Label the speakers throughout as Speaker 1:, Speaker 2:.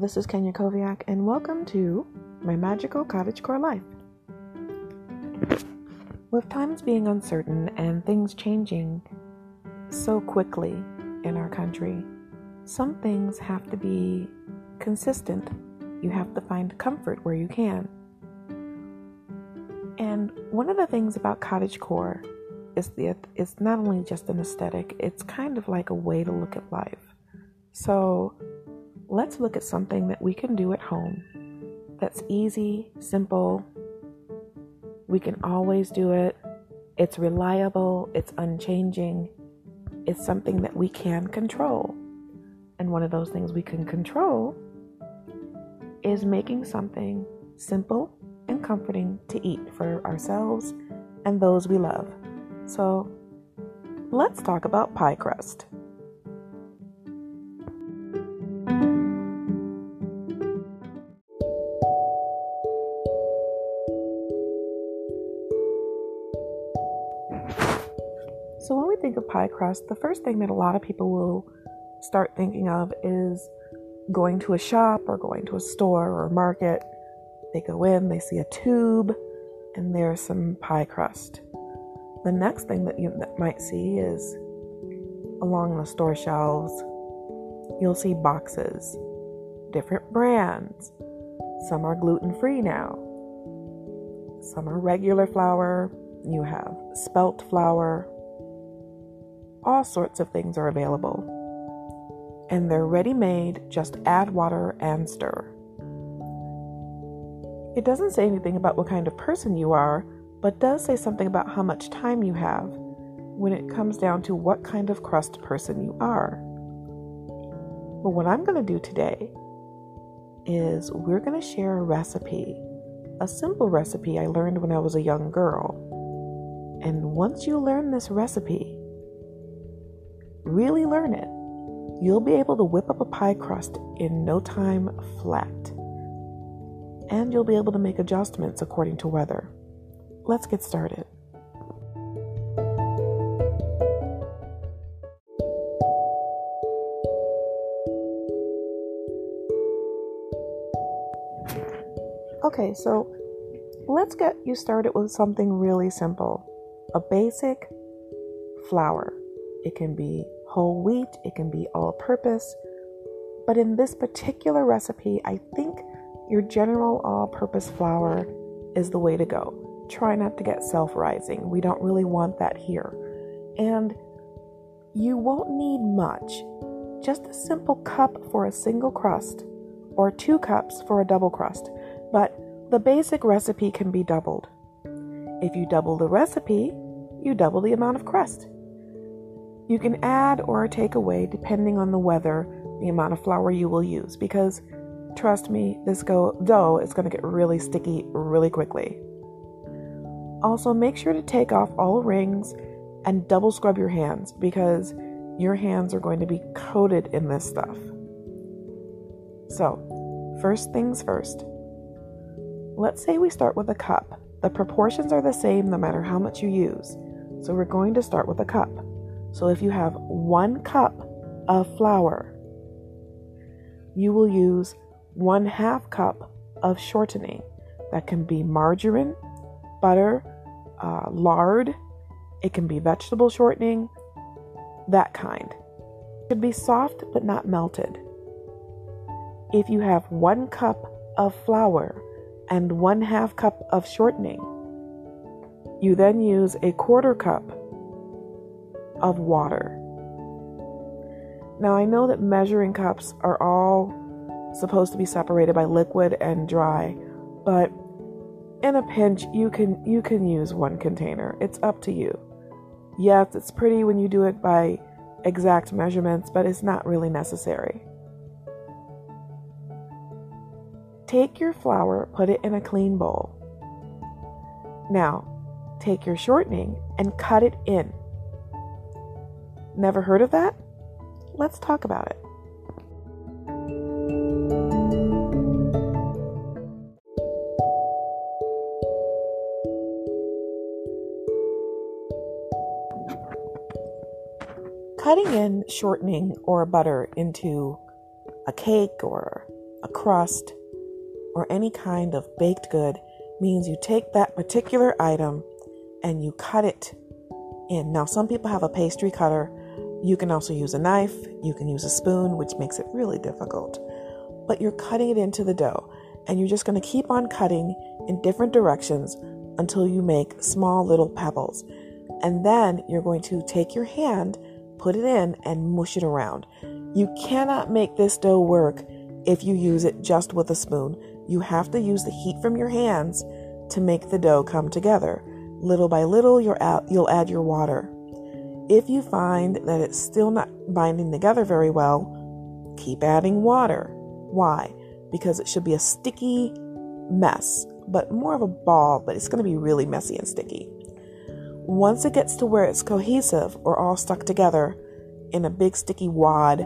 Speaker 1: This is Kenya Koviak, and welcome to my magical cottagecore life. With times being uncertain and things changing so quickly in our country, some things have to be consistent. You have to find comfort where you can. And one of the things about cottagecore is that it's not only just an aesthetic, it's kind of like a way to look at life. So, let's look at something that we can do at home that's easy, simple. We can always do it. It's reliable, it's unchanging, it's something that we can control. And one of those things we can control is making something simple and comforting to eat for ourselves and those we love. So, let's talk about pie crust. When we think of pie crust, the first thing that a lot of people will start thinking of is going to a shop or going to a store or a market. They go in, they see a tube, and there's some pie crust. The next thing that you might see is along the store shelves, you'll see boxes, different brands. Some are gluten free now, some are regular flour. You have spelt flour, all sorts of things are available. And they're ready made, just add water and stir. It doesn't say anything about what kind of person you are, but does say something about how much time you have when it comes down to what kind of crust person you are. But what I'm going to do today is we're going to share a recipe, a simple recipe I learned when I was a young girl. And once you learn this recipe, really learn it, you'll be able to whip up a pie crust in no time flat. And you'll be able to make adjustments according to weather. Let's get started. Okay, so let's get you started with something really simple a basic flour. It can be whole wheat, it can be all purpose. But in this particular recipe, I think your general all purpose flour is the way to go. Try not to get self rising. We don't really want that here. And you won't need much. Just a simple cup for a single crust, or two cups for a double crust. But the basic recipe can be doubled. If you double the recipe, you double the amount of crust. You can add or take away depending on the weather, the amount of flour you will use because trust me, this go- dough is going to get really sticky really quickly. Also, make sure to take off all rings and double scrub your hands because your hands are going to be coated in this stuff. So, first things first. Let's say we start with a cup. The proportions are the same no matter how much you use. So, we're going to start with a cup. So if you have one cup of flour, you will use one half cup of shortening. That can be margarine, butter, uh, lard, it can be vegetable shortening, that kind. It should be soft but not melted. If you have one cup of flour and one half cup of shortening, you then use a quarter cup of water. Now, I know that measuring cups are all supposed to be separated by liquid and dry, but in a pinch, you can you can use one container. It's up to you. Yes, it's pretty when you do it by exact measurements, but it's not really necessary. Take your flour, put it in a clean bowl. Now, take your shortening and cut it in. Never heard of that? Let's talk about it. Cutting in shortening or butter into a cake or a crust or any kind of baked good means you take that particular item and you cut it in. Now, some people have a pastry cutter. You can also use a knife, you can use a spoon, which makes it really difficult. But you're cutting it into the dough, and you're just going to keep on cutting in different directions until you make small little pebbles. And then you're going to take your hand, put it in, and mush it around. You cannot make this dough work if you use it just with a spoon. You have to use the heat from your hands to make the dough come together. Little by little, you'll add your water. If you find that it's still not binding together very well, keep adding water. Why? Because it should be a sticky mess, but more of a ball, but it's going to be really messy and sticky. Once it gets to where it's cohesive or all stuck together in a big sticky wad,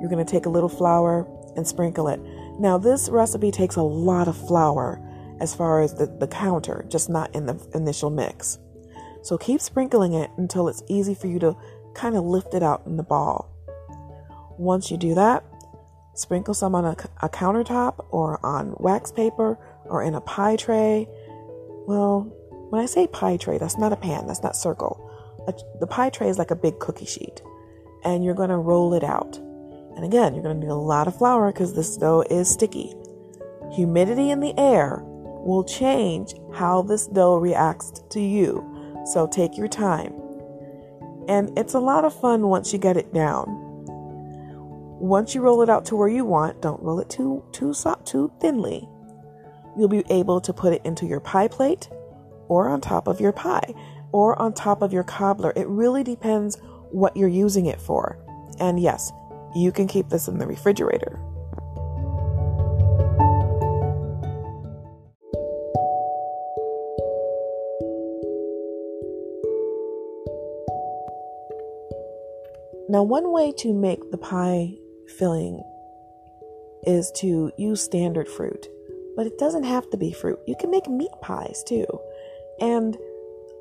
Speaker 1: you're going to take a little flour and sprinkle it. Now, this recipe takes a lot of flour as far as the, the counter, just not in the initial mix. So keep sprinkling it until it's easy for you to kind of lift it out in the ball. Once you do that, sprinkle some on a, a countertop or on wax paper or in a pie tray. Well, when I say pie tray, that's not a pan, that's not circle. A, the pie tray is like a big cookie sheet, and you're going to roll it out. And again, you're going to need a lot of flour because this dough is sticky. Humidity in the air will change how this dough reacts to you. So take your time. And it's a lot of fun once you get it down. Once you roll it out to where you want, don't roll it too too soft, too thinly. You'll be able to put it into your pie plate or on top of your pie or on top of your cobbler. It really depends what you're using it for. And yes, you can keep this in the refrigerator. Now, one way to make the pie filling is to use standard fruit, but it doesn't have to be fruit. You can make meat pies too. And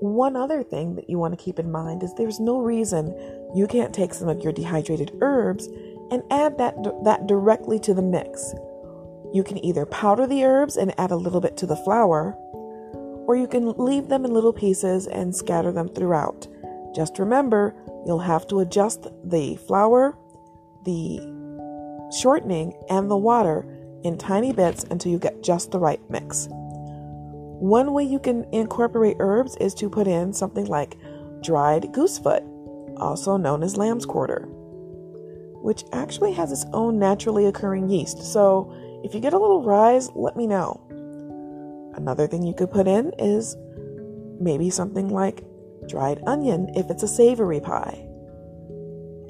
Speaker 1: one other thing that you want to keep in mind is there's no reason you can't take some of your dehydrated herbs and add that that directly to the mix. You can either powder the herbs and add a little bit to the flour, or you can leave them in little pieces and scatter them throughout. Just remember, You'll have to adjust the flour, the shortening, and the water in tiny bits until you get just the right mix. One way you can incorporate herbs is to put in something like dried goosefoot, also known as lamb's quarter, which actually has its own naturally occurring yeast. So if you get a little rise, let me know. Another thing you could put in is maybe something like dried onion if it's a savory pie.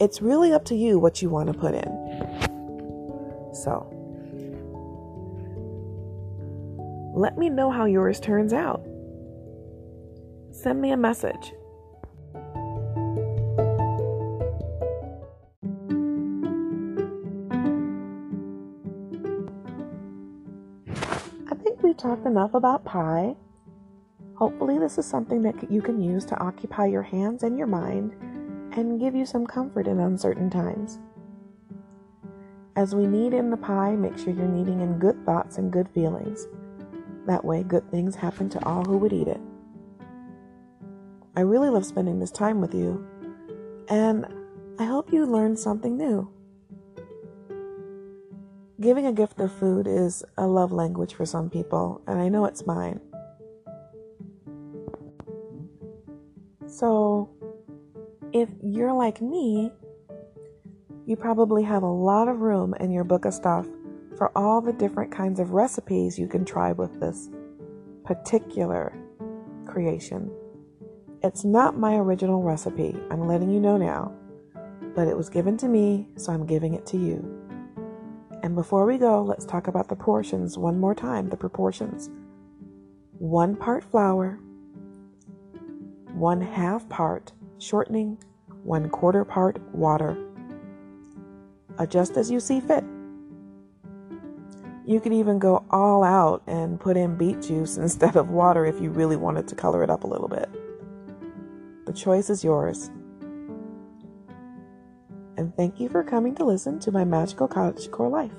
Speaker 1: It's really up to you what you want to put in. So, let me know how yours turns out. Send me a message. I think we've talked enough about pie. Hopefully, this is something that you can use to occupy your hands and your mind and give you some comfort in uncertain times. As we knead in the pie, make sure you're kneading in good thoughts and good feelings. That way, good things happen to all who would eat it. I really love spending this time with you, and I hope you learned something new. Giving a gift of food is a love language for some people, and I know it's mine. So, if you're like me, you probably have a lot of room in your book of stuff for all the different kinds of recipes you can try with this particular creation. It's not my original recipe, I'm letting you know now, but it was given to me, so I'm giving it to you. And before we go, let's talk about the portions one more time the proportions. One part flour, one half part shortening, one quarter part water. Adjust as you see fit. You could even go all out and put in beet juice instead of water if you really wanted to color it up a little bit. The choice is yours. And thank you for coming to listen to my magical cottagecore life.